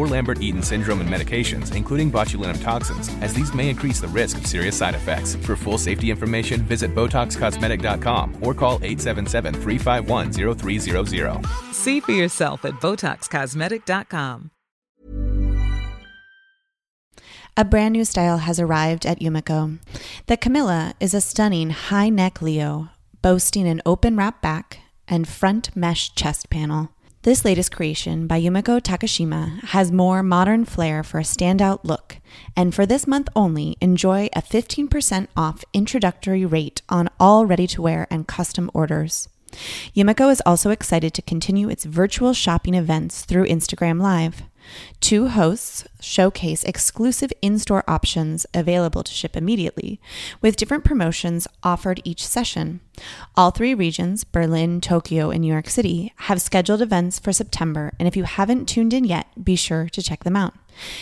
or Lambert Eaton syndrome and medications, including botulinum toxins, as these may increase the risk of serious side effects. For full safety information, visit BotoxCosmetic.com or call 877 351 0300. See for yourself at BotoxCosmetic.com. A brand new style has arrived at Yumiko. The Camilla is a stunning high neck Leo, boasting an open wrap back and front mesh chest panel. This latest creation by Yumiko Takashima has more modern flair for a standout look, and for this month only, enjoy a 15% off introductory rate on all ready to wear and custom orders. Yumiko is also excited to continue its virtual shopping events through Instagram Live. Two hosts showcase exclusive in store options available to ship immediately, with different promotions offered each session. All three regions, Berlin, Tokyo, and New York City, have scheduled events for September, and if you haven't tuned in yet, be sure to check them out.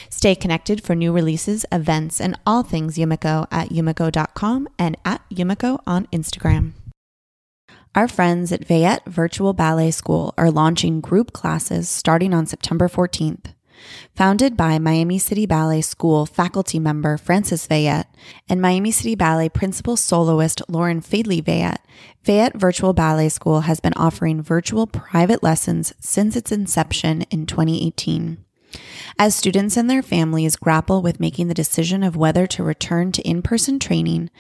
Stay connected for new releases, events, and all things Yumiko at yumiko.com and at Yumiko on Instagram. Our friends at Veyette Virtual Ballet School are launching group classes starting on September 14th. Founded by Miami City Ballet School faculty member Francis Veyette and Miami City Ballet principal soloist Lauren Fadeley Veyette, Veyette Virtual Ballet School has been offering virtual private lessons since its inception in 2018. As students and their families grapple with making the decision of whether to return to in person training,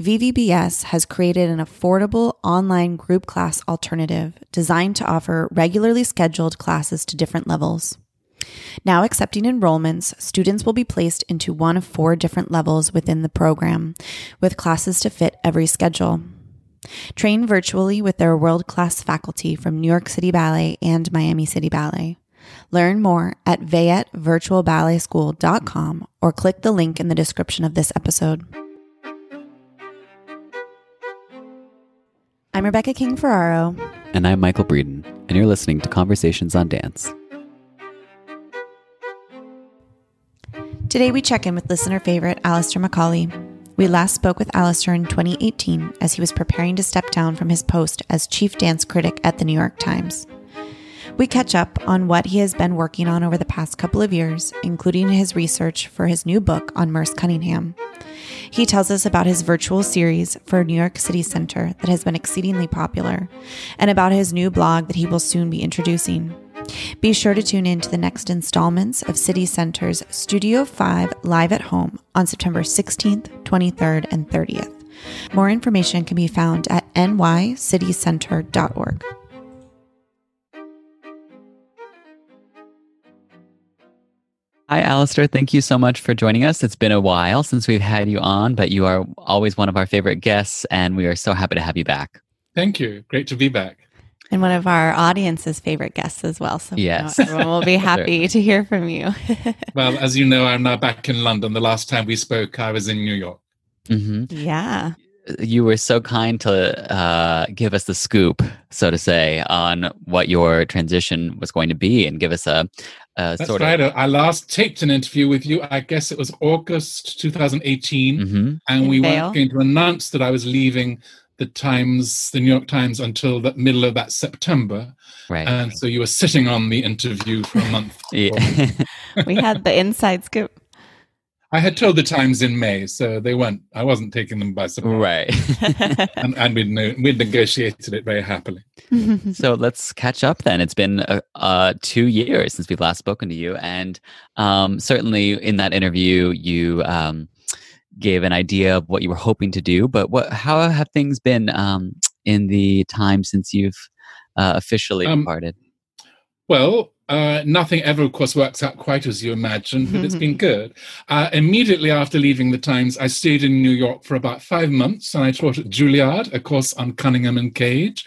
VVBS has created an affordable online group class alternative designed to offer regularly scheduled classes to different levels. Now accepting enrollments, students will be placed into one of four different levels within the program, with classes to fit every schedule. Train virtually with their world class faculty from New York City Ballet and Miami City Ballet. Learn more at VeyetteVirtualBalletSchool.com or click the link in the description of this episode. I'm Rebecca King Ferraro. And I'm Michael Breeden, and you're listening to Conversations on Dance. Today we check in with listener favorite Alastair Macaulay. We last spoke with Alastair in 2018 as he was preparing to step down from his post as chief dance critic at the New York Times. We catch up on what he has been working on over the past couple of years, including his research for his new book on Merce Cunningham. He tells us about his virtual series for New York City Center that has been exceedingly popular, and about his new blog that he will soon be introducing. Be sure to tune in to the next installments of City Center's Studio 5 Live at Home on September 16th, 23rd, and 30th. More information can be found at nycitycenter.org. Hi, Alastair. Thank you so much for joining us. It's been a while since we've had you on, but you are always one of our favorite guests, and we are so happy to have you back. Thank you. Great to be back. And one of our audience's favorite guests as well. So yes. everyone will be happy to hear from you. well, as you know, I'm now back in London. The last time we spoke, I was in New York. Mm-hmm. Yeah. You were so kind to uh, give us the scoop, so to say, on what your transition was going to be and give us a, a That's sort right. of. I last taped an interview with you. I guess it was August 2018. hmm And we weren't going to announce that I was leaving the Times, the New York Times, until the middle of that September. Right. And so you were sitting on the interview for a month. yeah. we had the inside scoop. I had told the Times in May, so they weren't. I wasn't taking them by surprise. right. And, and we'd, no, we'd negotiated it very happily. so let's catch up then. It's been uh, uh, two years since we've last spoken to you, and um, certainly in that interview, you um, gave an idea of what you were hoping to do. But what? How have things been um, in the time since you've uh, officially Um, departed? Well, Uh, nothing ever, of course, works out quite as you imagined, but it's been good. Uh, immediately after leaving the Times, I stayed in New York for about five months and I taught at Juilliard, a course on Cunningham and Cage.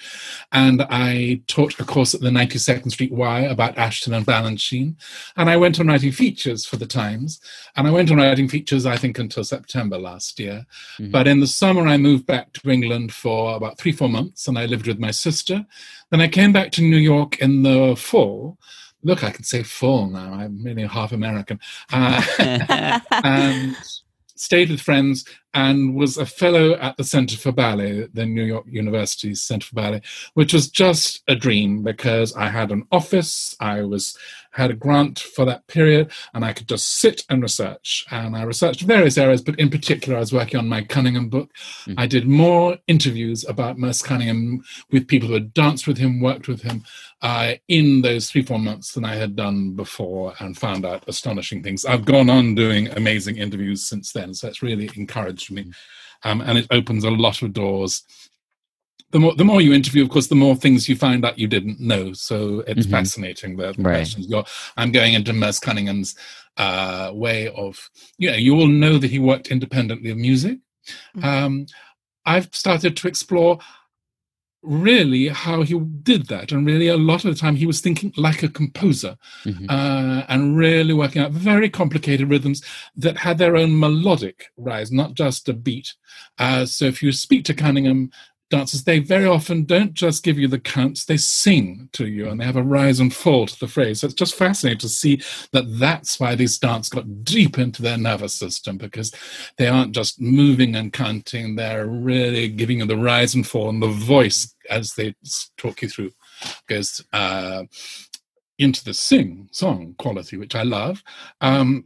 And I taught a course at the 92nd Street Y about Ashton and Balanchine. And I went on writing features for the Times. And I went on writing features, I think, until September last year. Mm-hmm. But in the summer, I moved back to England for about three, four months and I lived with my sister. Then I came back to New York in the fall look, I can say full now. I'm really half American. Uh, and stayed with friends and was a fellow at the Center for Ballet, the New York University's Center for Ballet, which was just a dream because I had an office, I was had a grant for that period, and I could just sit and research. And I researched various areas, but in particular, I was working on my Cunningham book. Mm-hmm. I did more interviews about Merce Cunningham with people who had danced with him, worked with him uh, in those three, four months than I had done before, and found out astonishing things. I've gone on doing amazing interviews since then, so it's really encouraged me. Um, and it opens a lot of doors the more the more you interview, of course, the more things you find out you didn't know. So it's mm-hmm. fascinating. The, the right. questions you're, I'm going into Merce Cunningham's uh, way of, you know, you all know that he worked independently of music. Mm-hmm. Um, I've started to explore really how he did that and really a lot of the time he was thinking like a composer mm-hmm. uh, and really working out very complicated rhythms that had their own melodic rise not just a beat uh, so if you speak to cunningham dancers, they very often don't just give you the counts, they sing to you and they have a rise and fall to the phrase. So it's just fascinating to see that that's why these dancers got deep into their nervous system because they aren't just moving and counting, they're really giving you the rise and fall and the voice as they talk you through goes uh, into the sing song quality, which I love. Um,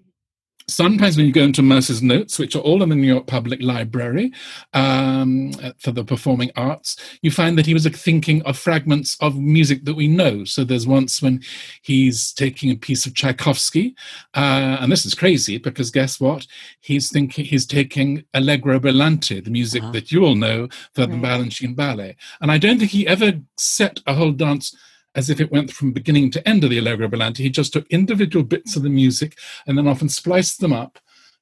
Sometimes when you go into Merce's notes, which are all in the New York Public Library um, for the performing arts, you find that he was thinking of fragments of music that we know. So there's once when he's taking a piece of Tchaikovsky, uh, and this is crazy because guess what? He's thinking he's taking Allegro Brillante, the music uh-huh. that you all know for right. the Balanchine Ballet, and I don't think he ever set a whole dance as if it went from beginning to end of the Allegro Brillante. He just took individual bits of the music and then often spliced them up,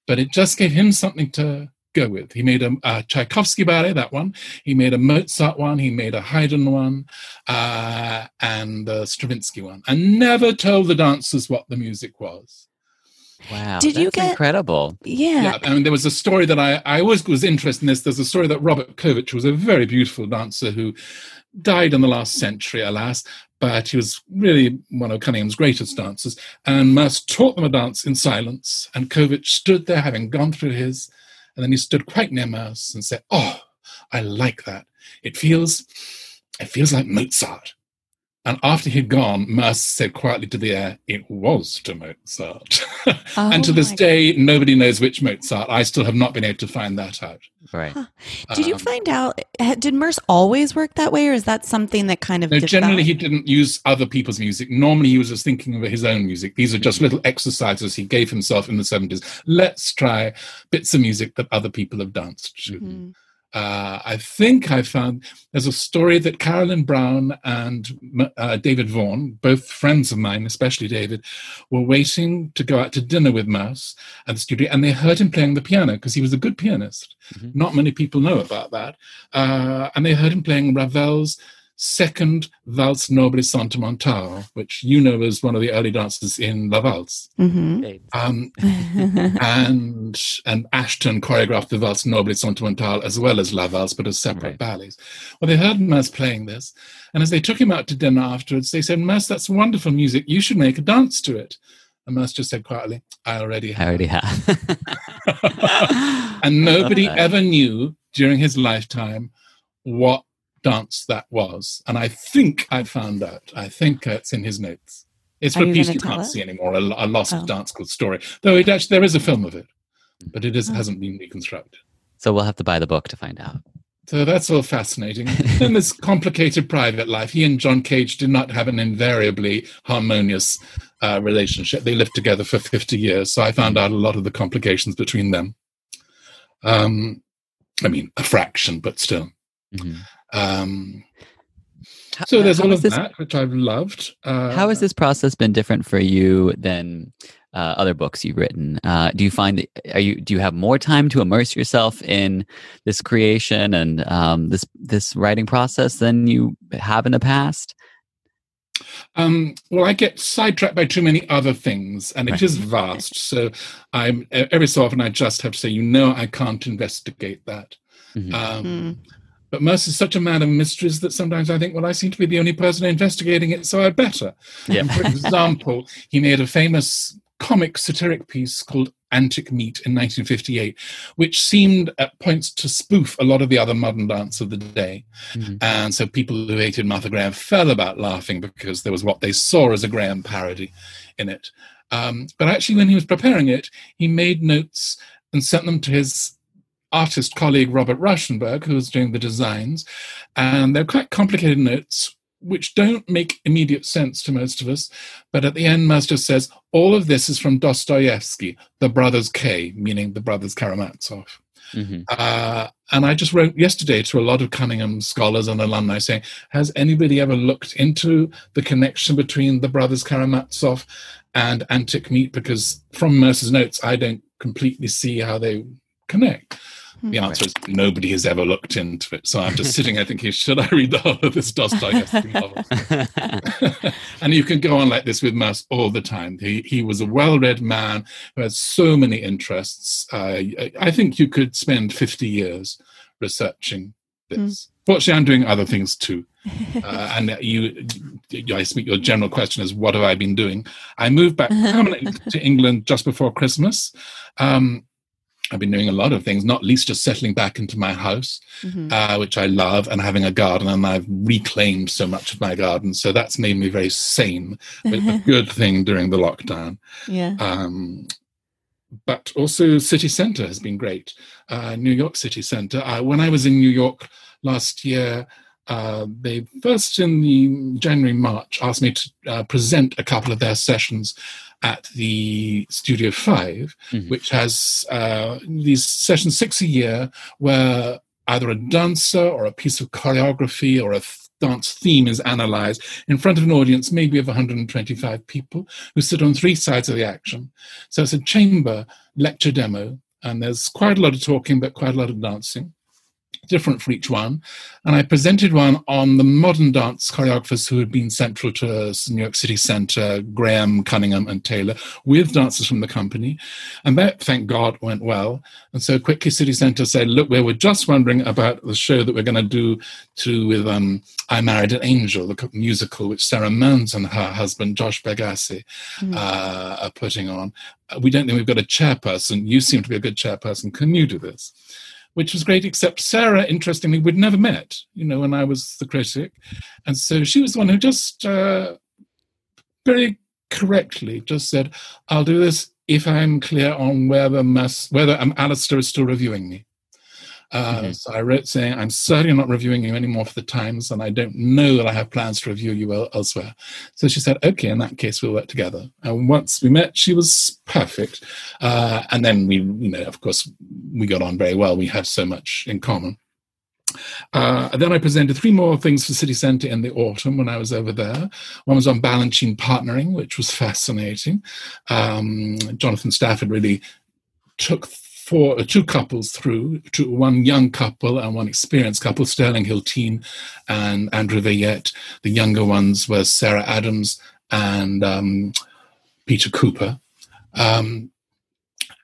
but it just gave him something to go with. He made a, a Tchaikovsky ballet, that one. He made a Mozart one. He made a Haydn one, uh, and a Stravinsky one, and never told the dancers what the music was. Wow. Did you get incredible? Yeah. yeah. I mean, there was a story that I, I always was interested in this. There's a story that Robert Kovich was a very beautiful dancer who died in the last century, alas, but he was really one of Cunningham's greatest dancers. And Merce taught them a dance in silence, and Kovich stood there having gone through his, and then he stood quite near Merce and said, Oh, I like that. It feels it feels like Mozart. And after he'd gone, Merce said quietly to the air, It was to Mozart. oh and to this day, nobody knows which Mozart. I still have not been able to find that out. Right. Huh. Did um, you find out, did Merce always work that way, or is that something that kind of. No, generally, he didn't use other people's music. Normally, he was just thinking of his own music. These are just little exercises he gave himself in the 70s. Let's try bits of music that other people have danced to. Mm-hmm uh, I think I found there's a story that Carolyn Brown and uh, David Vaughan, both friends of mine, especially David, were waiting to go out to dinner with Merce at the studio, and they heard him playing the piano because he was a good pianist. Mm-hmm. Not many people know about that. Uh, and they heard him playing Ravel's second Valse Noble Sentimentale, which you know as one of the early dances in La Valse. Mm-hmm. Um, and and Ashton choreographed the Valse Noble Sentimentale as well as La Valse, but as separate right. ballets. Well, they heard Merce playing this, and as they took him out to dinner afterwards, they said, Merce, that's wonderful music. You should make a dance to it. And Merce just said quietly, I already have. I already have. and nobody ever knew during his lifetime what dance that was. And I think I found out. I think it's in his notes. It's for a piece you can't it? see anymore, a, a lost oh. dance called story. Though it actually, there is a film of it, but it is, oh. hasn't been reconstructed. So we'll have to buy the book to find out. So that's all fascinating. then this complicated private life. He and John Cage did not have an invariably harmonious uh, relationship. They lived together for 50 years. So I found out a lot of the complications between them. Um, I mean, a fraction, but still. Mm-hmm. Um, So there's how all of this- that, which I've loved. Uh, How has this process been different for you than uh, other books you've written? Uh, do you find that are you do you have more time to immerse yourself in this creation and um, this this writing process than you have in the past? Um, well, I get sidetracked by too many other things, and it Right. is vast. So I'm every so often I just have to say, you know, I can't investigate that. Mhm. Um, Mm. But Merce is such a man of mysteries that sometimes I think, well, I seem to be the only person investigating it, so I'd better. Yeah. For example, he made a famous comic satiric piece called Antic Meet in 1958, which seemed at points to spoof a lot of the other modern dance of the day. Mhm. And so people who hated Martha Graham fell about laughing because there was what they saw as a Graham parody in it. Um, but actually, when he was preparing it, he made notes and sent them to his artist colleague Robert Rauschenberg, who was doing the designs. And they're quite complicated notes, which don't make immediate sense to most of us. But at the end, Merce says, all of this is from Dostoevsky, the brothers K, meaning the brothers Karamazov. Mhm. Uh, and I just wrote yesterday to a lot of Cunningham scholars and alumni saying, has anybody ever looked into the connection between the brothers Karamazov and Antic Meet? Because from Merce's notes, I don't completely see how they connect. The answer is nobody has ever looked into it. So I'm just sitting there thinking, should I read the whole of this Dostoevsky novel? and you can go on like this with Merce all the time. He, he was a well read man who had so many interests. Uh, I- think you could spend 50 years researching this. Fortunately, I'm doing other things too. Uh, and you, you, I speak, your general question is, what have I been doing? I moved back permanently to England just before Christmas. Um, I've been doing a lot of things, not least just settling back into my house, Mhm. uh, which I love, and having a garden. And I've reclaimed so much of my garden. So that's made me very sane, a good thing during the lockdown. Yeah. Um, but also, city centre has been great. Uh, New York City Centre. Uh, when I was in New York last year, uh, they first in the January March asked me to uh, present a couple of their sessions at the Studio 5 Mhm. which has uh, these sessions six a year where either a dancer or a piece of choreography or a th- dance theme is analyzed in front of an audience maybe of 125 people who sit on three sides of the action. So it's a chamber lecture demo, and there's quite a lot of talking, but quite a lot of dancing, different for each one. And I presented one on the modern dance choreographers who had been central to us, New York City Center, Graham, Cunningham, and Taylor, with dancers from the company. And that, thank God, went well. And so quickly City Center said, look, we were just wondering about the show that we're going to do to with um, I Married an Angel, the musical, which Sara Mearns and her husband, Josh Bergasse, Mhm. uh, are putting on. We don't think we've got a chairperson. You seem to be a good chairperson. Can you do this? Which was great, except Sarah, interestingly, we'd never met, you know, when I was the critic. And so she was the one who just uh, very correctly just said, I'll do this if I'm clear on whether, Mas- whether um, Alastair is still reviewing me. Mhm. So I wrote saying, I'm certainly not reviewing you anymore for the Times, and I don't know that I have plans to review you el- elsewhere. So she said, okay, in that case, we'll work together. And once we met, she was perfect. Uh, and then we, you know, of course, we got on very well. We had so much in common. Uh, then I presented three more things for City Centre in the autumn when I was over there. One was on Balanchine partnering, which was fascinating. Um, Jonathan Stafford really took four, two couples through, two, one young couple and one experienced couple, Sterling Hyltin and Andrew Veyette. The younger ones were Sarah Adams and um, Peter Cooper. Um,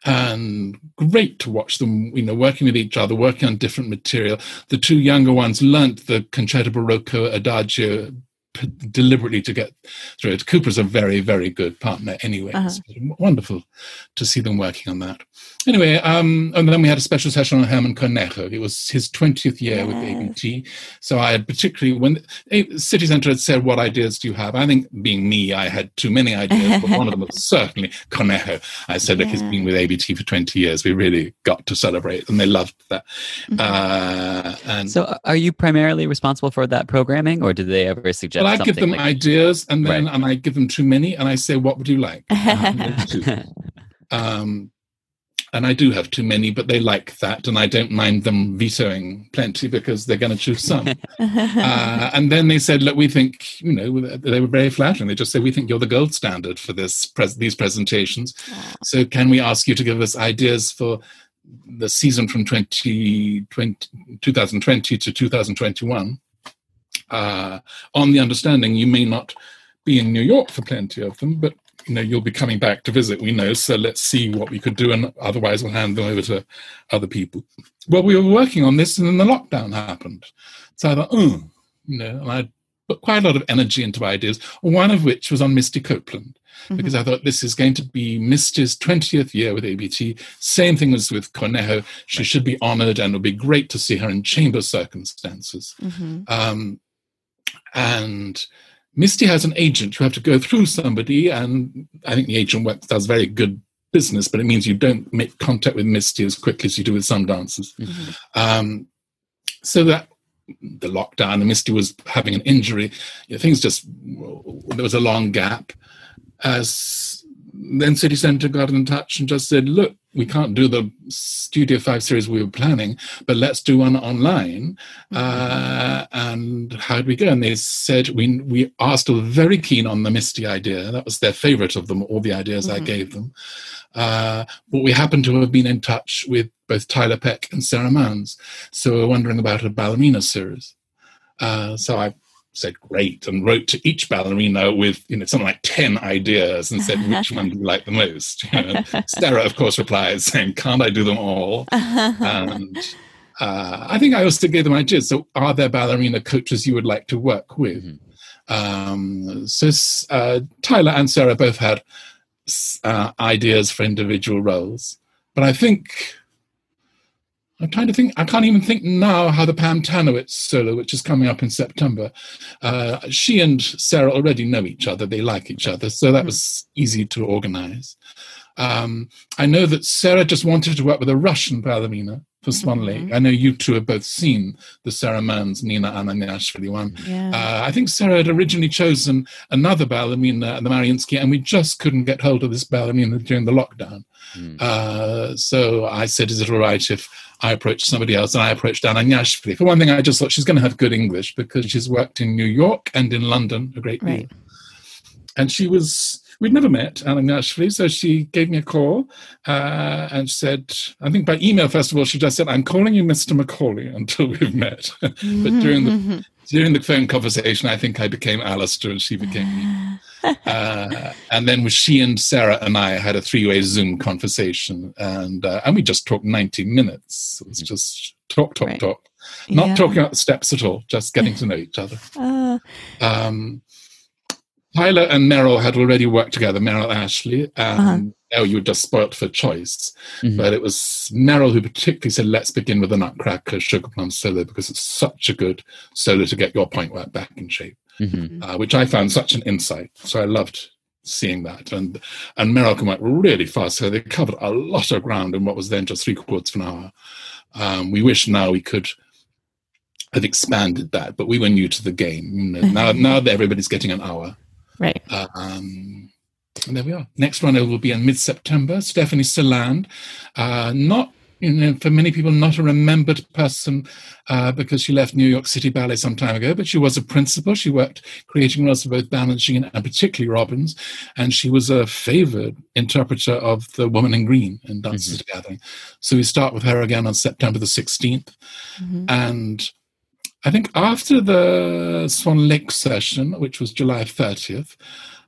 and great to watch them, you know, working with each other, working on different material. The two younger ones learnt the Concerto Barocco Adagio p- deliberately to get through it. Cooper's a very, very good partner anyway. Uh-huh. So wonderful to see them working on that. Anyway, um, and then we had a special session on Herman Cornejo. It was his 20th year with Yes. ABT. So I had particularly, when City Centre had said, What ideas do you have? I think being me, I had too many ideas, but one of them was certainly Cornejo. I said, Look, he's been with ABT for 20 years. We really got to celebrate. And they loved that. Mhm. Uh, and So, are you primarily responsible for that programming, or did they ever suggest well, I give them like? ideas, and then Right. and I give them too many, and I say, "What would you like?" Um, and I do have too many, but they like that, and I don't mind them vetoing plenty because they're going to choose some. uh, and then they said, "Look, we think you know." They were very flattering. They just said, "We think you're the gold standard for this pres- these presentations. So can we ask you to give us ideas for the season from 2020, 2020 to 2021?" Uh, on the understanding you may not be in New York for plenty of them, but you know you'll be coming back to visit we know so let's see what we could do and otherwise we'll hand them over to other people well we were working on this and then the lockdown happened so i thought oh you know and i put quite a lot of energy into ideas one of which was on misty copeland mm-hmm. because i thought this is going to be misty's 20th year with abt same thing as with cornejo she right. should be honored and it would be great to see her in chamber circumstances mm-hmm. um, and Misty has an agent. You have to go through somebody, and I think the agent works, does very good business, but it means you don't make contact with Misty as quickly as you do with some dancers. Mm-hmm. Um, so that the lockdown, and Misty was having an injury, you know, things just, there was a long gap. As then City Centre got in touch and just said, look, we can't do the Studio 5 series we were planning, but let's do one online. Mm-hmm. Uh, and how'd we go? And they said, we, we are still very keen on the Misty idea. That was their favorite of them, all the ideas mm-hmm. I gave them. Uh, but we happen to have been in touch with both Tiler Peck and Sara Mearns. So we're wondering about a ballerina series. Uh, so I said great and wrote to each ballerina with you know something like 10 ideas and said which one do you like the most? You know, sarah of course replies saying can't i do them all? And uh, i think i also gave them ideas. So are there ballerina coaches you would like to work with? Mm-hmm. um, so uh, tyler and sarah both had uh, ideas for individual roles. But i think I'm trying to think. I can't even think now how the Pam Tanowitz solo, which is coming up in September, uh, she and Sarah already know each other. They like each other, so that was easy to organize. Um, I know that Sarah just wanted to work with a Russian ballerina for Swan Lake. Mm-hmm. I know you two have both seen the Sara Mearns, Nina Ananiashvili one. Yeah. Uh, I think Sarah had originally chosen another ballerina at the Mariinsky, and we just couldn't get hold of this ballerina during the lockdown. Mm. Uh, so I said, is it all right if I approached somebody else? And I approached Ananiashvili. For one thing, I just thought she's going to have good English because she's worked in New York and in London a great right. deal. And she was, we'd never met, Ananiashvili, so she gave me a call uh, and said, I think by email, first of all, she just said, I'm calling you Mr. Macaulay until we've met. but during the during the phone conversation, I think I became Alastair and she became me. uh, and then with she and Sarah and I had a three-way Zoom conversation, and uh, and we just talked ninety minutes. It was just talk, talk, right. talk, not yeah. talking about the steps at all, just getting to know each other. Uh. Um, Tiler and Merrill had already worked together. Merrill Ashley, and uh-huh. oh, you were just spoilt for choice. Mm-hmm. But it was Merrill who particularly said, "Let's begin with the Nutcracker Sugar Plum solo because it's such a good solo to get your point work back in shape." mm-hmm. uh, which I found such an insight. So I loved seeing that. And and Merrill went really fast, so they covered a lot of ground in what was then just three quarters of an hour. Um, we wish now we could have expanded that, but we were new to the game. You know, now now that everybody's getting an hour, right? Um, and there we are. Next one will be in mid September. Stephanie Saland, uh, not you know, for many people, not a remembered person uh, because she left New York City Ballet some time ago, but she was a principal. She worked creating roles for both Balanchine and particularly Robbins, and she was a favored interpreter of The Woman in Green in Dances mm-hmm. Gathering. So we start with her again on September the 16th. Mm-hmm. And I think after the Swan Lake session, which was July 30th,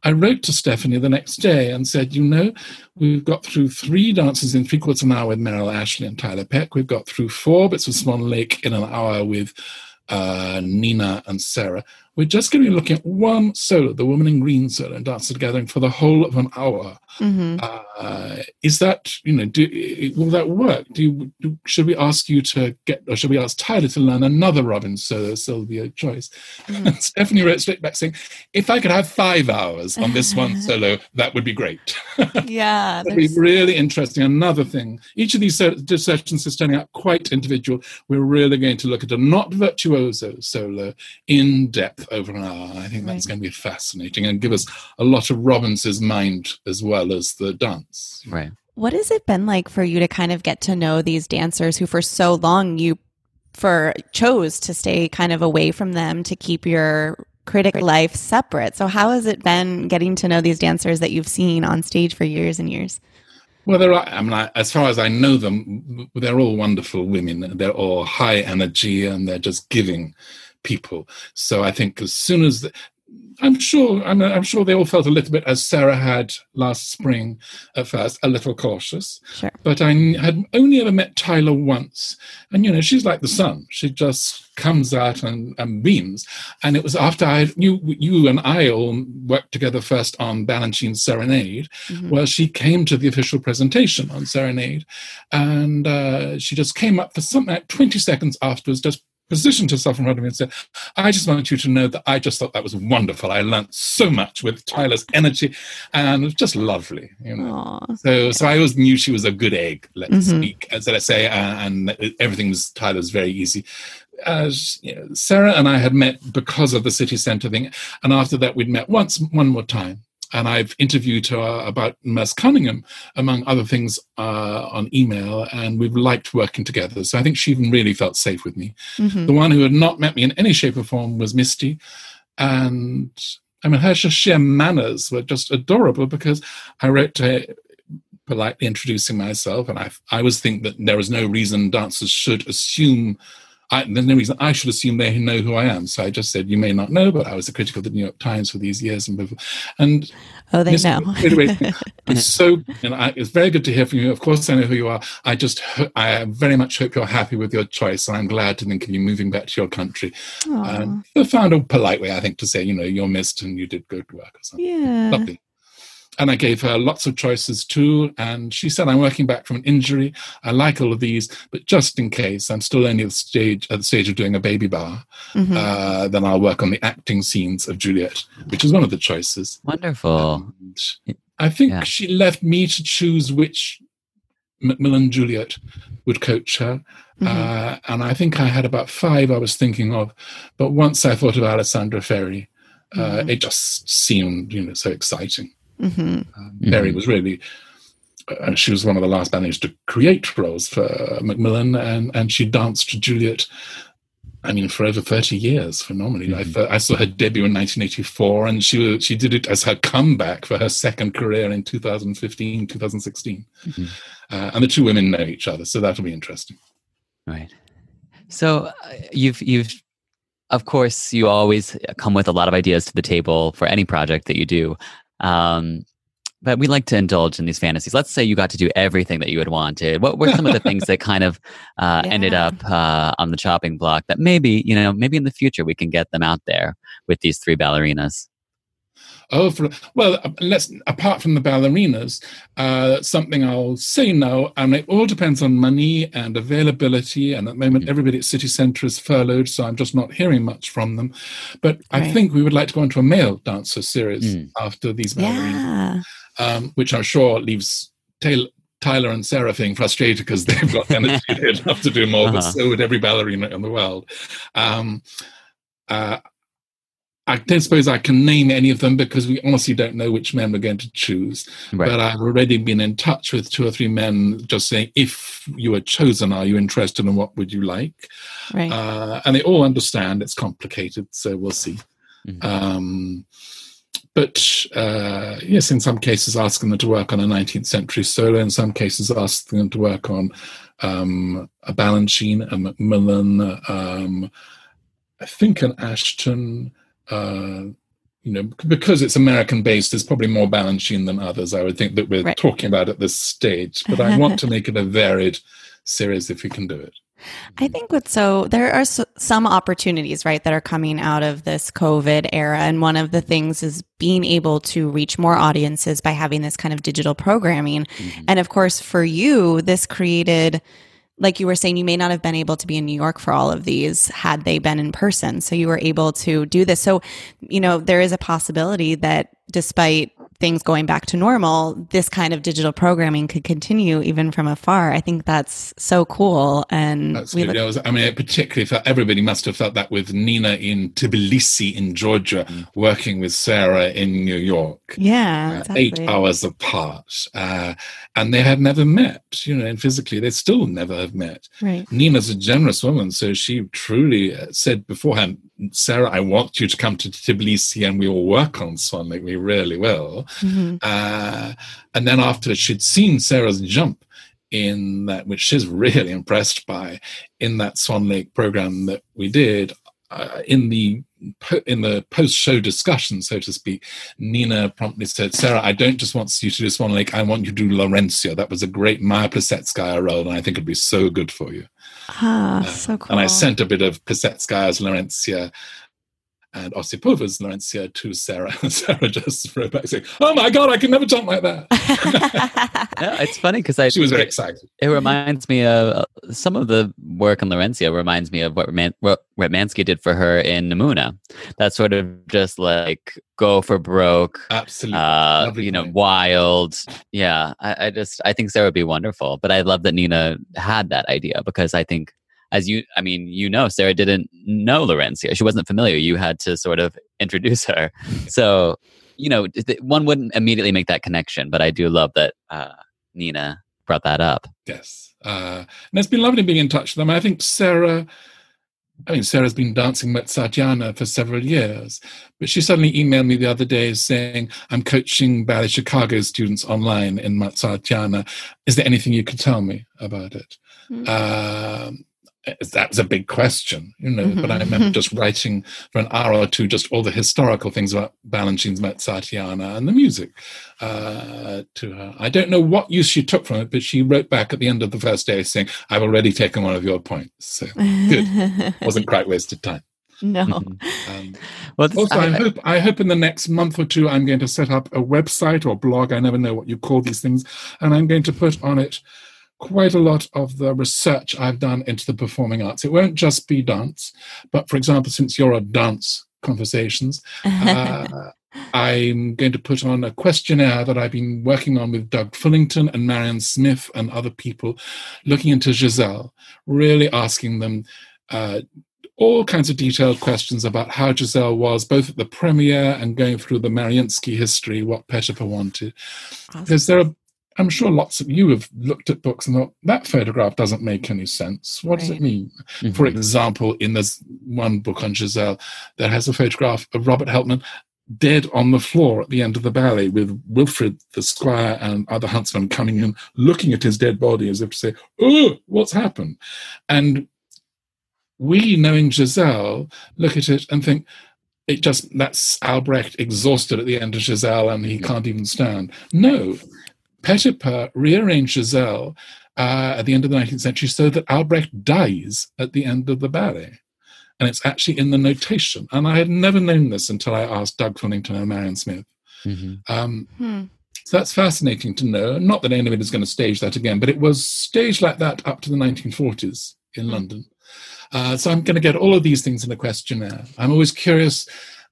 I wrote to Stephanie the next day and said, You know, we've got through three dances in three quarters of an hour with Merrill Ashley and Tiler Peck. We've got through four bits of Swan Lake in an hour with uh, Nina and Sarah. We're just going to be looking at one solo, the Woman in Green solo, and Dances Gathering for the whole of an hour. Mm-hmm. Uh, is that you know? Do, will that work? Do, you, do, should we ask you to get, or should we ask Tiler to learn another Robin solo? So will be a choice. Mm-hmm. And Stephanie wrote straight back saying, "If I could have five hours on this one solo, that would be great." yeah, that'd be really interesting. Another thing, each of these sessions is turning out quite individual. We're really going to look at a not virtuoso solo in depth over an hour. I think that's right. going to be fascinating and give us a lot of Robbins's mind as well as the dance. Right. What has it been like for you to kind of get to know these dancers who for so long you for chose to stay kind of away from them to keep your critic life separate. So how has it been getting to know these dancers that you've seen on stage for years and years? Well, there are. I mean, I, as far as I know them, they're all wonderful women. They're all high energy, and they're just giving people. So I think as soon as the, I'm sure. I'm, I'm, sure they all felt a little bit, as Sarah had last spring at first, a little cautious. Sure. But I had only ever met Tiler once, and you know, she's like the sun. She just comes out and, and beams. And it was after I you you and I all worked together first on Balanchine's Serenade, mm-hmm. where she came to the official presentation on Serenade, and uh, she just came up for something like 20 seconds afterwards, just positioned herself in front of me and said, I just want you to know that I just thought that was wonderful. I learned so much with Tiler's energy and it was just lovely. You know? So so I always knew she was a good egg, let's mm-hmm. speak, as I say, and everything was Tiler's very easy. As you know, Sarah and I had met because of the city centre thing, and after that we'd met once, one more time and I've interviewed her about Merce Cunningham, among other things, uh, on email, and we've liked working together. So I think she even really felt safe with me. Mm-hmm. The one who had not met me in any shape or form was Misty, and I mean, her sheer manners were just adorable because I wrote to her politely introducing myself, and I, I always think that there is no reason dancers should assume I, there's no reason I should assume they know who I am. So I just said, you may not know, but I was a critic of the New York Times for these years and before. And oh, they know. it's so, and I, it's very good to hear from you. Of course, I know who you are. I just, I very much hope you're happy with your choice, and I'm glad to think of you moving back to your country. Um, I found a polite way, I think, to say, you know, you're missed and you did good work or something. Yeah. Lovely and I gave her lots of choices too. And she said, "I'm working back from an injury. I like all of these, but just in case, I'm still only at the stage at the stage of doing a baby bar. Mm-hmm. Uh, then I'll work on the acting scenes of Juliet, which is one of the choices. Wonderful. And I think yeah. she left me to choose which Macmillan Juliet would coach her. Mm-hmm. Uh, and I think I had about five I was thinking of, but once I thought of Alessandra Ferri, uh, mm-hmm. it just seemed, you know, so exciting. Mm-hmm. Um, Mary mm-hmm. was really, uh, she was one of the last ballerinas to create roles for Macmillan, and, and she danced Juliet. I mean, for over 30 years, phenomenally. Mm-hmm. I, I, saw her debut in 1984, and she she did it as her comeback for her second career in 2015, 2016. Mm-hmm. Uh, and the two women know each other, so that'll be interesting. Right. So uh, you've you've of course you always come with a lot of ideas to the table for any project that you do. Um, but we like to indulge in these fantasies. Let's say you got to do everything that you had wanted. What were some of the things that kind of uh, yeah. ended up uh, on the chopping block that maybe, you know, maybe in the future we can get them out there with these three ballerinas? Oh, for, well, uh, let's apart from the ballerinas, uh, something I'll say now, and it all depends on money and availability. And at the moment, mm-hmm. everybody at City Centre is furloughed, so I'm just not hearing much from them. But right. I think we would like to go into a male dancer series mm. after these ballerinas, yeah. um, which I'm sure leaves Taylor, Tiler and Sarah feeling frustrated because they've got energy they'd love to do more, uh-huh. but so would every ballerina in the world. Um, uh, I don't suppose I can name any of them because we honestly don't know which men we're going to choose. Right. But I've already been in touch with two or three men just saying, if you are chosen, are you interested and what would you like? Right. Uh, and they all understand it's complicated, so we'll see. Mm-hmm. Um, but uh, yes, in some cases, asking them to work on a 19th century solo, in some cases, asking them to work on um, a Balanchine, a Macmillan, um, I think an Ashton uh, you know, because it's American based, there's probably more Balanchine than others. I would think that we're right. talking about at this stage, but I want to make it a varied series if we can do it. I think what's so there are so, some opportunities, right, that are coming out of this COVID era. And one of the things is being able to reach more audiences by having this kind of digital programming. Mm-hmm. And of course, for you, this created like you were saying, you may not have been able to be in New York for all of these had they been in person. So you were able to do this. So, you know, there is a possibility that despite things going back to normal, this kind of digital programming could continue even from afar. I think that's so cool. And Absolutely. I, was, I mean, particularly for everybody must have felt that with Nina in Tbilisi in Georgia, mm. working with Sarah in New York. Yeah, uh, exactly. eight hours apart, uh, and they had never met. You know, and physically they still never have met. Right. Nina's a generous woman, so she truly uh, said beforehand, Sarah, I want you to come to Tbilisi and we will work on Swan Lake. We really will. Mm-hmm. Uh, and then after she'd seen Sarah's jump in that, which she's really impressed by, in that Swan Lake program that we did, uh, in the in the post-show discussion, so to speak, Nina promptly said, "Sarah, I don't just want you to do Swan Lake. I want you to do Laurencia. That was a great Maya Plisetskaya role, and I think it'd be so good for you." Ah, so cool. And I sent a bit of Plisetskaya's Laurencia and Osipova's Laurencia to Sarah. And Sarah just wrote back saying, "Oh my god, I can never jump like that." it's funny because I she was very excited. It, reminds me of uh, some of the work on Laurentia. Reminds me of what, Reman, what Ratmansky did for her in Namouna. That sort of just like go for broke, absolutely, uh, you know, wild. Yeah, I, I just I think Sarah would be wonderful. But I love that Nina had that idea because I think as you, I mean, you know, Sarah didn't know Laurencia. She wasn't familiar. You had to sort of introduce her. So, you know, one wouldn't immediately make that connection, but I do love that uh, Nina brought that up. Yes. Uh, and it's been lovely being in touch with them. I think Sarah, I mean, Sarah's been dancing with Satiana for several years, but she suddenly emailed me the other day saying, I'm coaching Ballet Chicago students online in Mozartiana. Is there anything you could tell me about it? Mm-hmm. Um, that was a big question, you know. Mm-hmm. But I remember just writing for an hour or two just all the historical things about Balanchine's Mozartiana and the music uh, to her. I don't know what use she took from it, but she wrote back at the end of the first day saying, "I've already taken one of your points, so good. Wasn't quite wasted time." No. Mm-hmm. Um, well, also, I, I, hope I hope in the next month or two I'm going to set up a website or blog. I never know what you call these things, and I'm going to put on it quite a lot of the research I've done into the performing arts. It won't just be dance, but for example, since you're a dance conversations, uh, I'm going to put on a questionnaire that I've been working on with Doug Fullington and Marian Smith and other people, looking into Giselle, really asking them. Uh, all kinds of detailed questions about how Giselle was, both at the premiere and going through the Mariinsky history, what Petipa wanted. Awesome. Because there are I'm sure lots of you have looked at books and thought that photograph doesn't make any sense. What right. does it mean? Mm-hmm. For example, in this one book on Giselle, there has a photograph of Robert Helpmann dead on the floor at the end of the ballet with Wilfred the squire and other huntsmen coming in, looking at his dead body as if to say, "Oh, what's happened?" And we, knowing Giselle, look at it and think, it just that's Albrecht exhausted at the end of Giselle and he can't even stand. No, Petipa rearranged Giselle uh, at the end of the 19th century so that Albrecht dies at the end of the ballet. And it's actually in the notation. And I had never known this until I asked Doug Fullington and Marian Smith. Mm-hmm. Um, hmm. So that's fascinating to know. Not that anybody is going to stage that again, but it was staged like that up to the 1940s in hmm. London. Uh, so I'm going to get all of these things in a questionnaire. I'm always curious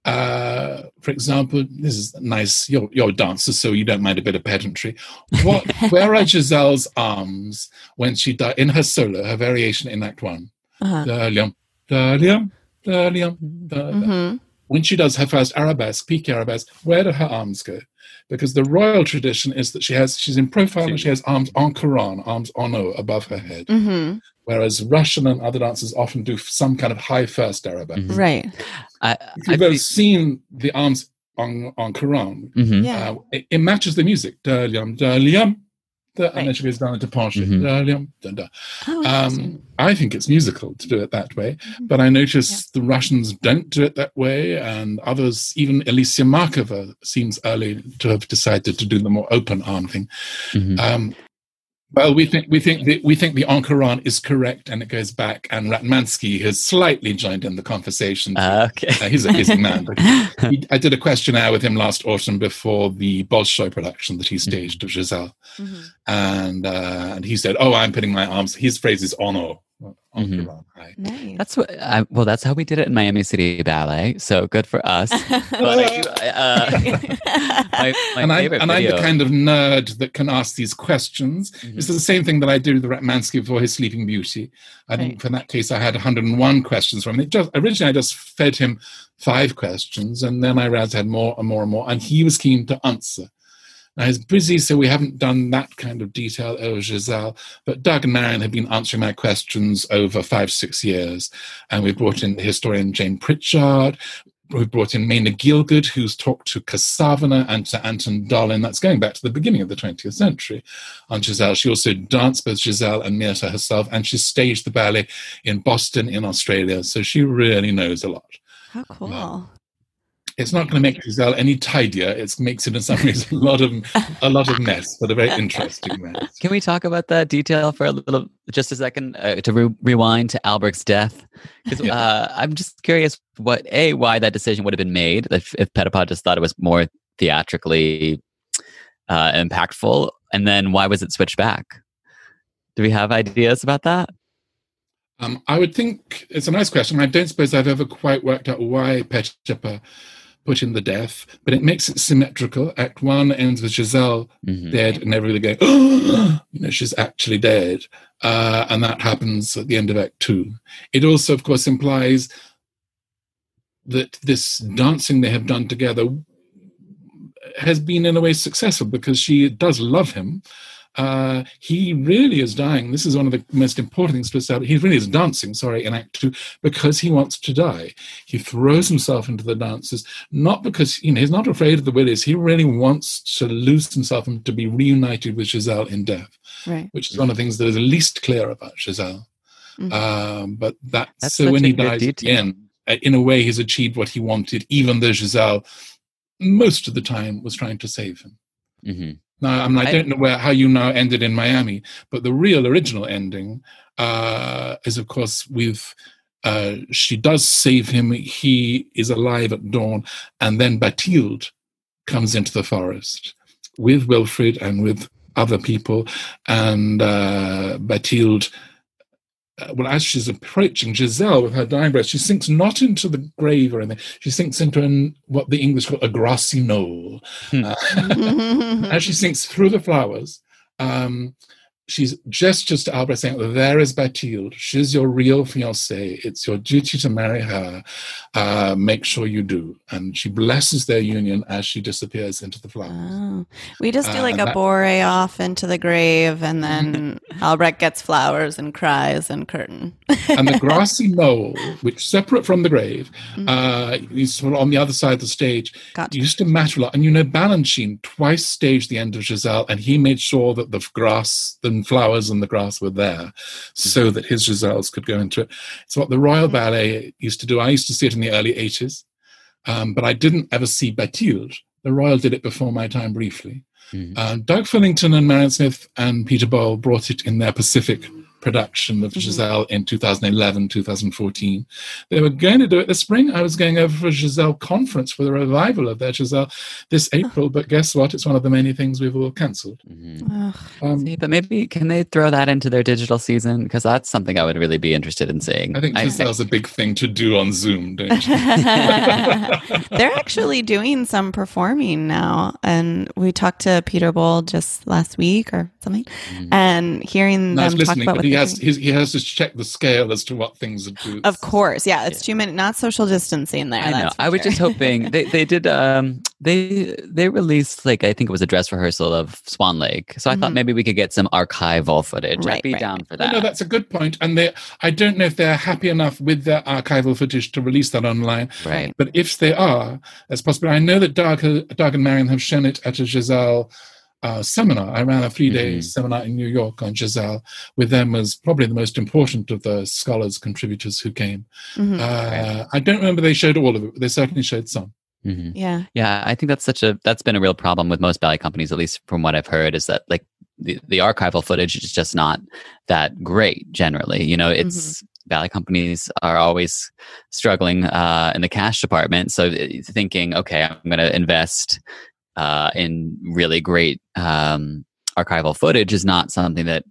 uh, for example, this is nice. You're, you're a dancer, so you don't mind a bit of pedantry. What? where are Giselle's arms when she died in her solo, her variation in Act One? Uh-huh. Mm-hmm. When she does her first arabesque, peak arabesque, where do her arms go? Because the royal tradition is that she has she's in profile and she has arms en couronne, arms en haut above her head. Mm-hmm whereas Russian and other dancers often do some kind of high first arabesque. Mm-hmm. Right. I, You've both seen the arms on on couronne. Mm-hmm. Yeah. Uh, it, it, matches the music. Da-lium, da-lium, right. and then she goes down into penché. Mm-hmm. Oh, um, I think it's musical to do it that way, mm-hmm. but I notice yeah. the Russians don't do it that way, and others, even Alicia Markova, seems early to have decided to do the more open arm thing. Mm-hmm. Um, well, we think we think the, we think the en is correct, and it goes back. And Ratmansky has slightly joined in the conversation. Uh, okay, uh, he's a busy man. he, I did a questionnaire with him last autumn before the Bolshoi production that he mm-hmm. staged of Giselle, mm-hmm. and uh, and he said, "Oh, I'm putting my arms." His phrase is "ono." Encore Mhm. on High. Nice. That's what. I, well, that's how we did it in Miami City Ballet. So good for us. but I uh, my, my and, I, and I'm, the kind of nerd that can ask these questions. Mhm. This is the same thing that I did with Ratmansky for his Sleeping Beauty. I think Right. for that case, I had 101 questions from him. It just, originally, I just fed him five questions, and then I realized I had more and more and more, and he was keen to answer. Now, he's busy, so we haven't done that kind of detail over Giselle, but Doug and Marian have been answering my questions over five, six years, and we've brought in the historian Jane Pritchard, We've brought in Maina Gielgud, who's talked to Karsavina and to Anton Dolin. That's going back to the beginning of the 20th century on Giselle. She also danced both Giselle and Myrtha herself, and she staged the ballet in Boston, in Australia. So she really knows a lot. How cool. It's not going to make Giselle any tidier. It makes it in some ways a lot of a lot of mess, but a very interesting mess. Can we talk about that detail for a little, just a second, uh, to re- rewind to Albert's death? Because Yeah. uh, I'm just curious, what a why that decision would have been made if, if Petipa just thought it was more theatrically uh, impactful, and then why was it switched back? Do we have ideas about that? Um, I would think it's a nice question. I don't suppose I've ever quite worked out why Petipa put in the death, but it makes it symmetrical. Act one ends with Giselle Mhm. dead, and everybody going, oh, you know, she's actually dead. Uh, and that happens at the end of Act Two. It also, of course, implies that this dancing they have done together has been, in a way, successful because she does love him. Uh, he really is dying. This is one of the most important things to establish. He really is dancing, sorry, in Act Two, because he wants to die. He throws himself into the dances, not because you know he's not afraid of the Wilis. He really wants to lose himself and to be reunited with Giselle in death, Right. which is one of the things that is least clear about Giselle. Mhm. Um, but that's, That's so when he good dies at the end, uh, in a way, he's achieved what he wanted, even though Giselle, most of the time, was trying to save him. Mhm. Now, I mean, I I- don't know where how you now ended in Miami, but the real original ending uh, is, of course, with uh, she does save him. He is alive at dawn, and then Bathilde comes into the forest with Wilfrid and with other people, and uh, Bathilde. Uh, Well, as she's approaching Giselle with her dying breath, she sinks not into the grave or anything. She sinks into an, what the English call a grassy knoll. Hmm. Uh, as she sinks through the flowers, um, she's gestures to Albert saying, There is Bathilde. She's your real fiancée. It's your duty to marry her. Uh, make sure you do. And she blesses their union as she disappears into the flowers. Oh. We just do Uh, like a that- bore off into the grave, and then Albrecht gets flowers and cries and curtain. and the grassy knoll, which separate from the grave, Mm. uh, is sort of on the other side of the stage, Gotcha. used to matter a lot. And you know, Balanchine twice staged the end of Giselle, and he made sure that the grass, the flowers and the grass were there, so that his Giselles could go into it. It's what the Royal Ballet used to do. I used to see it in the early 80s, um, but I didn't ever see Bathilde. The Royal did it before my time briefly. Mhm. Uh, Doug Fullington and Marian Smith and Peter Boal brought it in their Pacific production of Mhm. Giselle in 2011, 2014. They were going to do it this spring. I was going over for a Giselle conference for the revival of their Giselle this April, but guess what? It's one of the many things we've all cancelled. Mhm. Um, See, but maybe can they throw that into their digital season? Because that's something I would really be interested in seeing. I think Giselle's a big thing to do on Zoom, don't you? They're actually doing some performing now, and we talked to Peter Boal just last week or something, Mhm. and hearing Nice them talk about what he has doing. he's, he has to check the scale as to what things are do. Of course, yeah, it's two minutes, not social distancing there. I know. I was sure. just hoping they, they did um they they released like I think it was a dress rehearsal of Swan Lake. So I thought Mhm. maybe we could get some archival footage. Right, I'd be right, down for that. no, that's a good point. And they, I don't know if they're happy enough with their archival footage to release that online. right. But if they are, that's possible. I know that Doug, Doug and Marian have shown it at a Giselle uh, seminar. I ran a three day Mhm. seminar in New York on Giselle with them as probably the most important of the scholars, contributors who came. Mhm. Uh, I don't remember they showed all of it, but they certainly showed some. Mhm. yeah, Yeah, I think that's such a that's been a real problem with most ballet companies, at least from what I've heard, is that like the, the archival footage is just not that great generally. You know, it's ballet companies are always struggling uh, in the cash department, so thinking, okay, I'm going to invest uh, in really great um, archival footage is not something that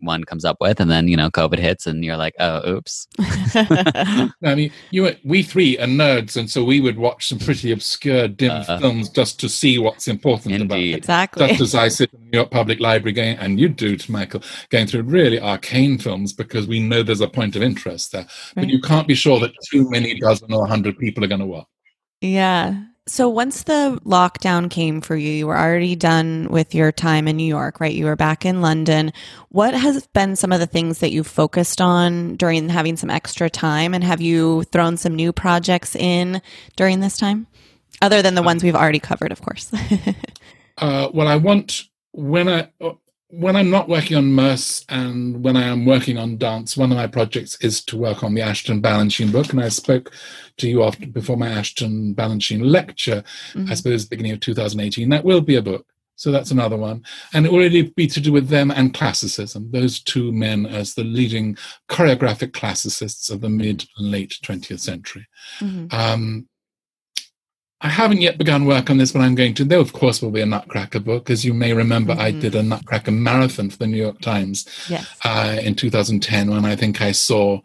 one comes up with, and then you know COVID hits, and you're like, oh, oops. I mean, you were, we three are nerds, and so we would watch some pretty obscure, dim Uh, films just to see what's important about Indeed. it. exactly. Just as I sit in the New York Public Library going, and you do to Michael, going through really arcane films because we know there's a point of interest there. But you can't be sure that too many dozen or a hundred people are going to watch. Yeah. So once the lockdown came for you, you were already done with your time in New York, right? You were back in London. What has been some of the things that you focused on during having some extra time? And have you thrown some new projects in during this time? Other than the ones we've already covered, of course. Uh, well, I want when I when I'm not working on Merce and when I am working on dance, one of my projects is to work on the Ashton Balanchine book. And I spoke to you after before my Ashton Balanchine lecture, I suppose beginning of 2018. That will be a book. So that's another one. And it will really be to do with them and classicism, those two men as the leading choreographic classicists of the mid and late 20th century. Mhm. Um, I haven't yet begun work on this, but I'm going to. There, of course, will be a Nutcracker book. As you may remember, I Mhm. did a Nutcracker marathon for the New York Times Yes. uh, in 2010 when I think I saw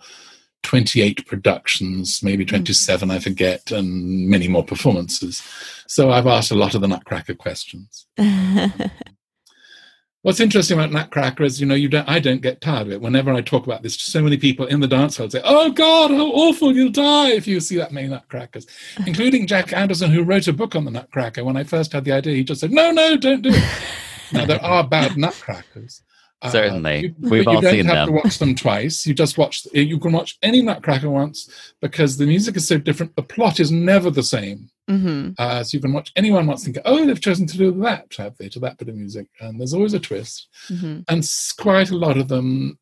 28 productions, maybe 27, I forget, and many more performances. So I've asked a lot of the Nutcracker questions. What's interesting about Nutcracker is, you know, you don't. I don't get tired of it. Whenever I talk about this to so many people in the dance hall, say, "Oh God, how awful! You'll die if you see that many Nutcrackers," including Jack Anderson, who wrote a book on the Nutcracker. When I first had the idea, he just said, "No, no, don't do it." now there are bad Nutcrackers. Uh, Certainly. you, We've but you don't seen have them. to watch them twice. You just watch. You can watch any Nutcracker once because the music is so different. The plot is never the same. hmm Uh, so you can watch anyone once and go, oh, they've chosen to do that, have they, to that bit of music. And there's always a twist. hmm And quite a lot of them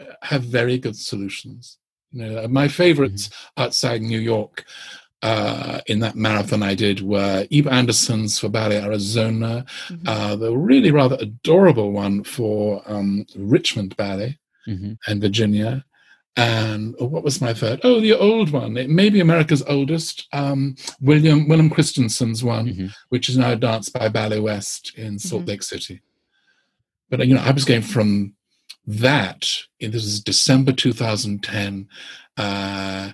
uh, have very good solutions. You know, my favorites outside New York uh, in that marathon I did were Eve Anderson's for Ballet Arizona, Mhm. uh, the really rather adorable one for um, Richmond Ballet Mhm. and Virginia. And oh, what was my third? Oh, the old one. It may be America's oldest. Um, William Willam Christensen's one, Mhm. which is now danced by Ballet West in Salt Mhm. Lake City. But you know, I was going from that. This is December 2010, uh,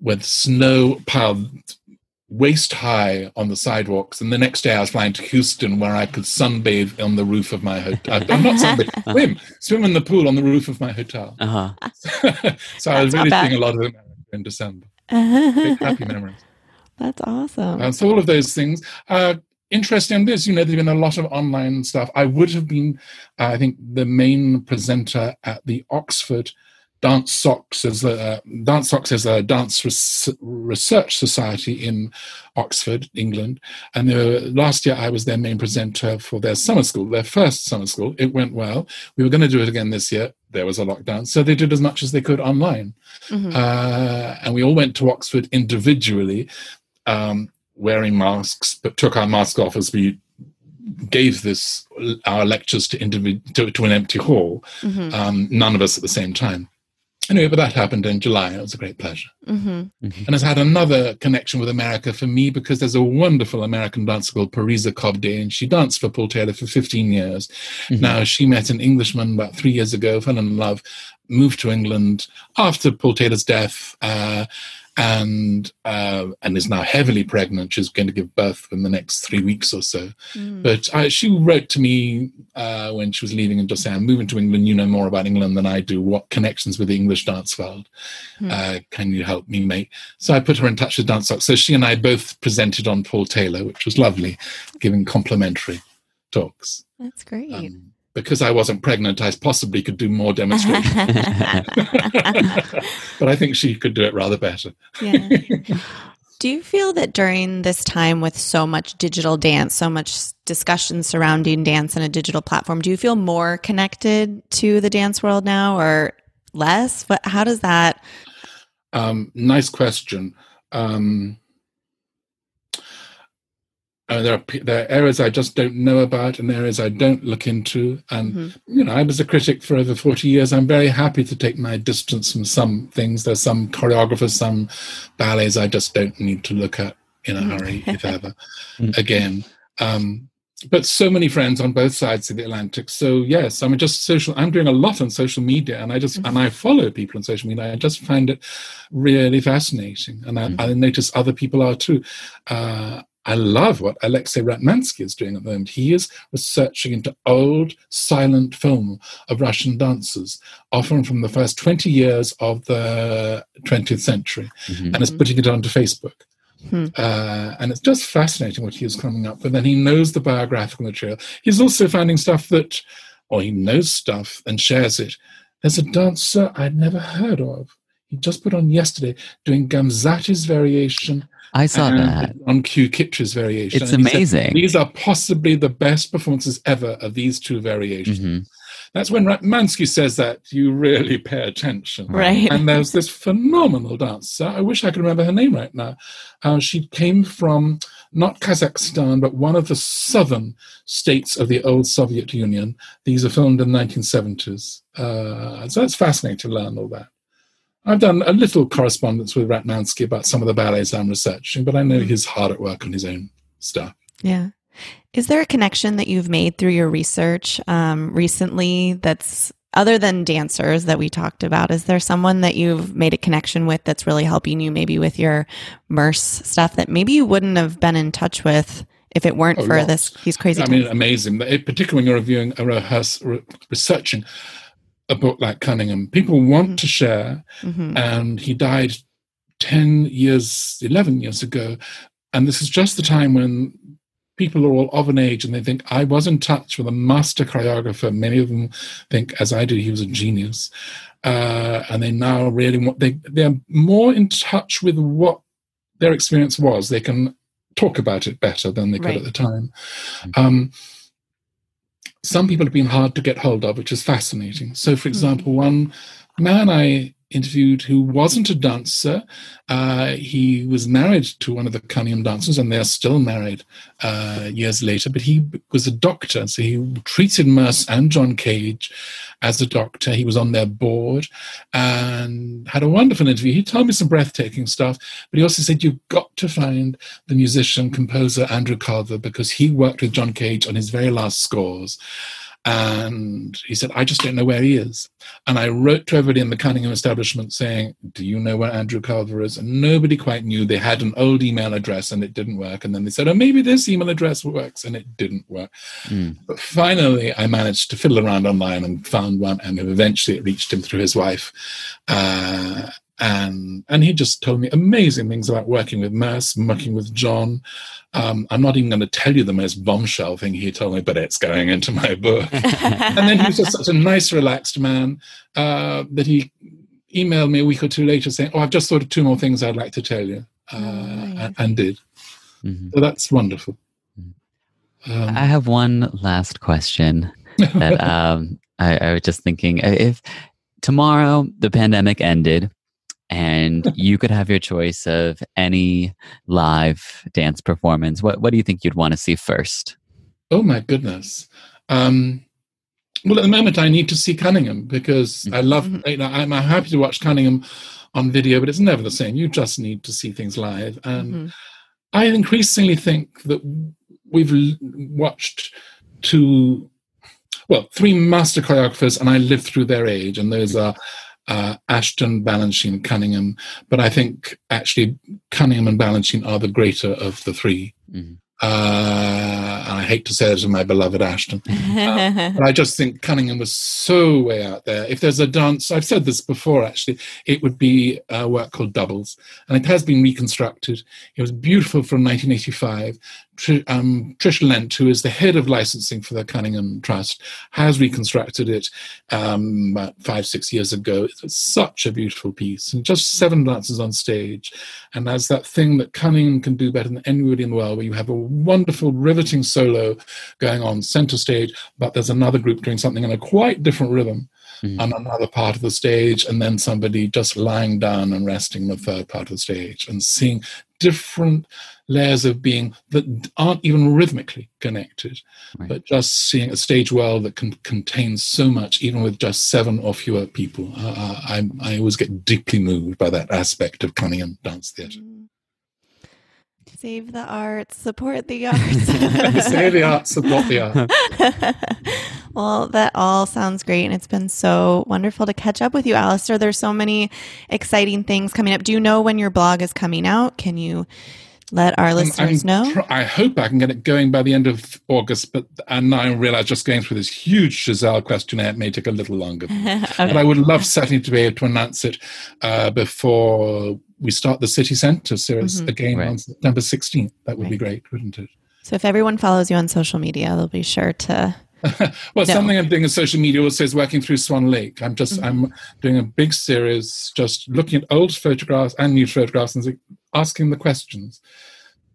with snow piled waist high on the sidewalks, and the next day I was flying to Houston, where I could sunbathe on the roof of my hotel. Uh, not sunbathe, swim, swim in the pool on the roof of my hotel. Uh-huh. so I was That's really seeing a lot of America in December. Big happy memories. That's awesome. And so all of those things. Uh, interesting. This, you know, there's been a lot of online stuff. I would have been, uh, I think, the main presenter at the Oxford DANSOX as a DANSOX as a dance res- research society in Oxford, England. And were, last year I was their main presenter for their summer school, their first summer school. It went well. We were going to do it again this year. There was a lockdown, so they did as much as they could online. Mhm. Uh, and we all went to Oxford individually, um, wearing masks, but took our mask off as we gave this our lectures to, individ- to, to an empty hall. Mhm. Um, none of us at the same time. Anyway, but that happened in July. It was a great pleasure. Mhm. And has had another connection with America for me because there's a wonderful American dancer called Parisa Khobdeh, and she danced for Paul Taylor for 15 years. Mhm. Now, she met an Englishman about three years ago, fell in love, moved to England after Paul Taylor's death, uh, and uh, and is now heavily pregnant. She's going to give birth in the next three weeks or so. Mhm. But uh, she wrote to me uh, when she was leaving and just saying, I'm moving to England. You know more about England than I do. What connections with the English dance world Hmm. uh, can you help me make? So I put her in touch with DANSOX. So she and I both presented on Paul Taylor, which was lovely, giving complimentary talks. That's great. Um, because I wasn't pregnant, I possibly could do more demonstrations. but I think she could do it rather better. yeah. Do you feel that during this time with so much digital dance, so much discussion surrounding dance and a digital platform, do you feel more connected to the dance world now or less? What, how does that? Um, nice question. Um, uh, there, are, there are areas I just don't know about and areas I don't look into. And, Mhm. you know, I was a critic for over 40 years. I'm very happy to take my distance from some things. There's some choreographers, some ballets I just don't need to look at in a hurry, if ever, Mm. again. Um, but so many friends on both sides of the Atlantic. So yes, I'm just social. I'm doing a lot on social media, and I just mm-hmm. and I follow people on social media. I just find it really fascinating, and I, mm-hmm. I notice other people are too. Uh, I love what Alexei Ratmansky is doing at the moment. He is researching into old silent film of Russian dancers, often from the first 20 years of the 20th century, mm-hmm. and is putting it onto Facebook. Hmm. Uh, and it's just fascinating what he is coming up with. And he knows the biographical material. He's also finding stuff that, or he knows stuff and shares it. There's a dancer I'd never heard of. He just put on yesterday doing Gamzati's variation. I saw that on Q Kitsch's variation. It's amazing. Said, These are possibly the best performances ever of these two variations. Mm-hmm. That's when Ratmansky says that you really pay attention. Right. And there's this phenomenal dancer. I wish I could remember her name right now. Uh, she came from not Kazakhstan, but one of the southern states of the old Soviet Union. These are filmed in the 1970s. Uh, so it's fascinating to learn all that. I've done a little correspondence with Ratmansky about some of the ballets I'm researching, but I know he's hard at work on his own stuff. Yeah. Is there a connection that you've made through your research um, recently that's other than dancers that we talked about? Is there someone that you've made a connection with that's really helping you maybe with your Merce stuff that maybe you wouldn't have been in touch with if it weren't oh, for lots. this these crazy I mean amazing particularly when you're reviewing a rehearse, researching a book like Cunningham people want mm-hmm. to share mm-hmm. and he died 10 years 11 years ago and this is just the time when people are all of an age and they think I was in touch with a master choreographer. Many of them think, as I did, he was a genius. Uh, and they now really want they they're more in touch with what their experience was. They can talk about it better than they could right. at the time. Mm-hmm. Um, some people have been hard to get hold of, which is fascinating. So, for hmm. example, one man I interviewed who wasn't a dancer. Uh, he was married to one of the Cunningham dancers, and they're still married uh, years later. But he was a doctor, so he treated Merce and John Cage as a doctor. He was on their board and had a wonderful interview. He told me some breathtaking stuff, but he also said, You've got to find the musician, composer Andrew Culver, because he worked with John Cage on his very last scores. And he said, I just don't know where he is. And I wrote to everybody in the Cunningham establishment saying, Do you know where Andrew Culver is? And nobody quite knew. They had an old email address and it didn't work. And then they said, Oh, maybe this email address works. And it didn't work. Mm. But finally, I managed to fiddle around online and found one. And eventually it reached him through his wife. Uh, and and he just told me amazing things about working with Merce, working with John. Um, I'm not even going to tell you the most bombshell thing he told me, but it's going into my book. and then he was just such a nice, relaxed man uh, that he emailed me a week or two later saying, "Oh, I've just thought of two more things I'd like to tell you," uh, and, and, did. Mm-hmm. So that's wonderful. Um, I have one last question that um, I, I was just thinking: if tomorrow the pandemic ended and you could have your choice of any live dance performance, what what do you think you'd want to see first? Oh my goodness. Um, well, at the moment, I need to see Cunningham because I love. Mm-hmm. You know, I'm happy to watch Cunningham on video, but it's never the same. You just need to see things live, and mm-hmm. I increasingly think that we've watched two, well, three master choreographers, and I lived through their age, and those are uh, Ashton, Balanchine, Cunningham. But I think actually Cunningham and Balanchine are the greater of the 3 mm-hmm. Uh, and I hate to say it to my beloved Ashton, but I just think Cunningham was so way out there. If there's a dance, I've said this before actually, it would be a work called Doubles, and it has been reconstructed. It was beautiful from 1985. Tr- um, Trish Lent, who is the head of licensing for the Cunningham Trust, has reconstructed it um, about five, six years ago. It's such a beautiful piece, and just seven dancers on stage. And as that thing that Cunningham can do better than anybody in the world, where you have a wonderful, riveting solo going on center stage, but there's another group doing something in a quite different rhythm mm-hmm. on another part of the stage, and then somebody just lying down and resting in the third part of the stage, and seeing different layers of being that aren't even rhythmically connected, right. but just seeing a stage world that can contain so much, even with just seven or fewer people. Uh, I, I always get deeply moved by that aspect of Cunningham dance theatre. Save the arts, support the arts. Save the arts, support the arts. well, that all sounds great. And it's been so wonderful to catch up with you, Alastair. There's so many exciting things coming up. Do you know when your blog is coming out? Can you let our listeners I'm, I'm know? Tr- I hope I can get it going by the end of August, but and now I realize just going through this huge Giselle questionnaire it may take a little longer. okay. But I would love certainly to be able to announce it uh, before we start the City Centre series mm-hmm. again right. on September 16th. That would right. be great, wouldn't it? So if everyone follows you on social media, they'll be sure to well, no. something I'm doing in social media also is working through Swan Lake. I'm just mm-hmm. I'm doing a big series, just looking at old photographs and new photographs and asking the questions.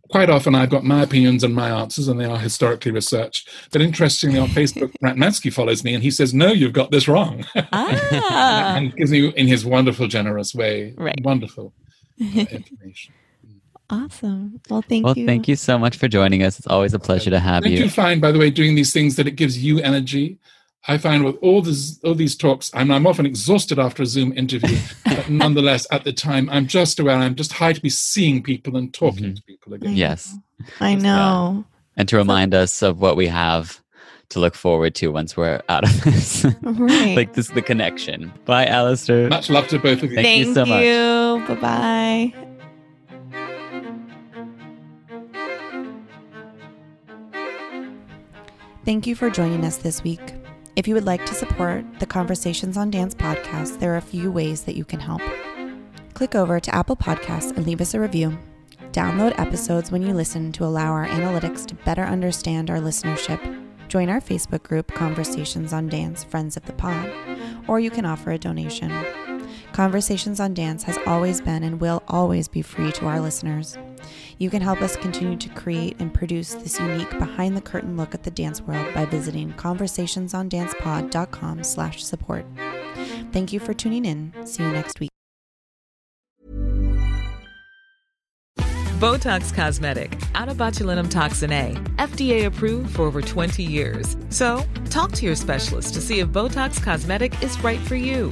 Quite often, I've got my opinions and my answers, and they are historically researched. But interestingly, on Facebook, Ratmansky follows me, and he says, "No, you've got this wrong," ah. and gives me, in his wonderful, generous way, right. wonderful uh, information. Awesome. Well, thank well, you. Well, thank you so much for joining us. It's always a pleasure to have Don't you. you find, by the way, doing these things that it gives you energy? I find with all these all these talks, I'm, I'm often exhausted after a Zoom interview, but nonetheless, at the time, I'm just aware I'm just high to be seeing people and talking mm-hmm. to people again. Yes, I know. And to remind us of what we have to look forward to once we're out of this. Right. like this, is the connection. Bye, Alastair. Much love to both of you. Thank, Thank you so you. much. Bye bye. Thank you for joining us this week. If you would like to support the Conversations on Dance podcast, there are a few ways that you can help. Click over to Apple Podcasts and leave us a review. Download episodes when you listen to allow our analytics to better understand our listenership. Join our Facebook group, Conversations on Dance Friends of the Pod, or you can offer a donation. Conversations on Dance has always been and will always be free to our listeners. You can help us continue to create and produce this unique behind the curtain look at the dance world by visiting conversationsondancepod.com slash support. Thank you for tuning in. See you next week. Botox Cosmetic, out of botulinum toxin A, FDA approved for over 20 years. So, talk to your specialist to see if Botox Cosmetic is right for you.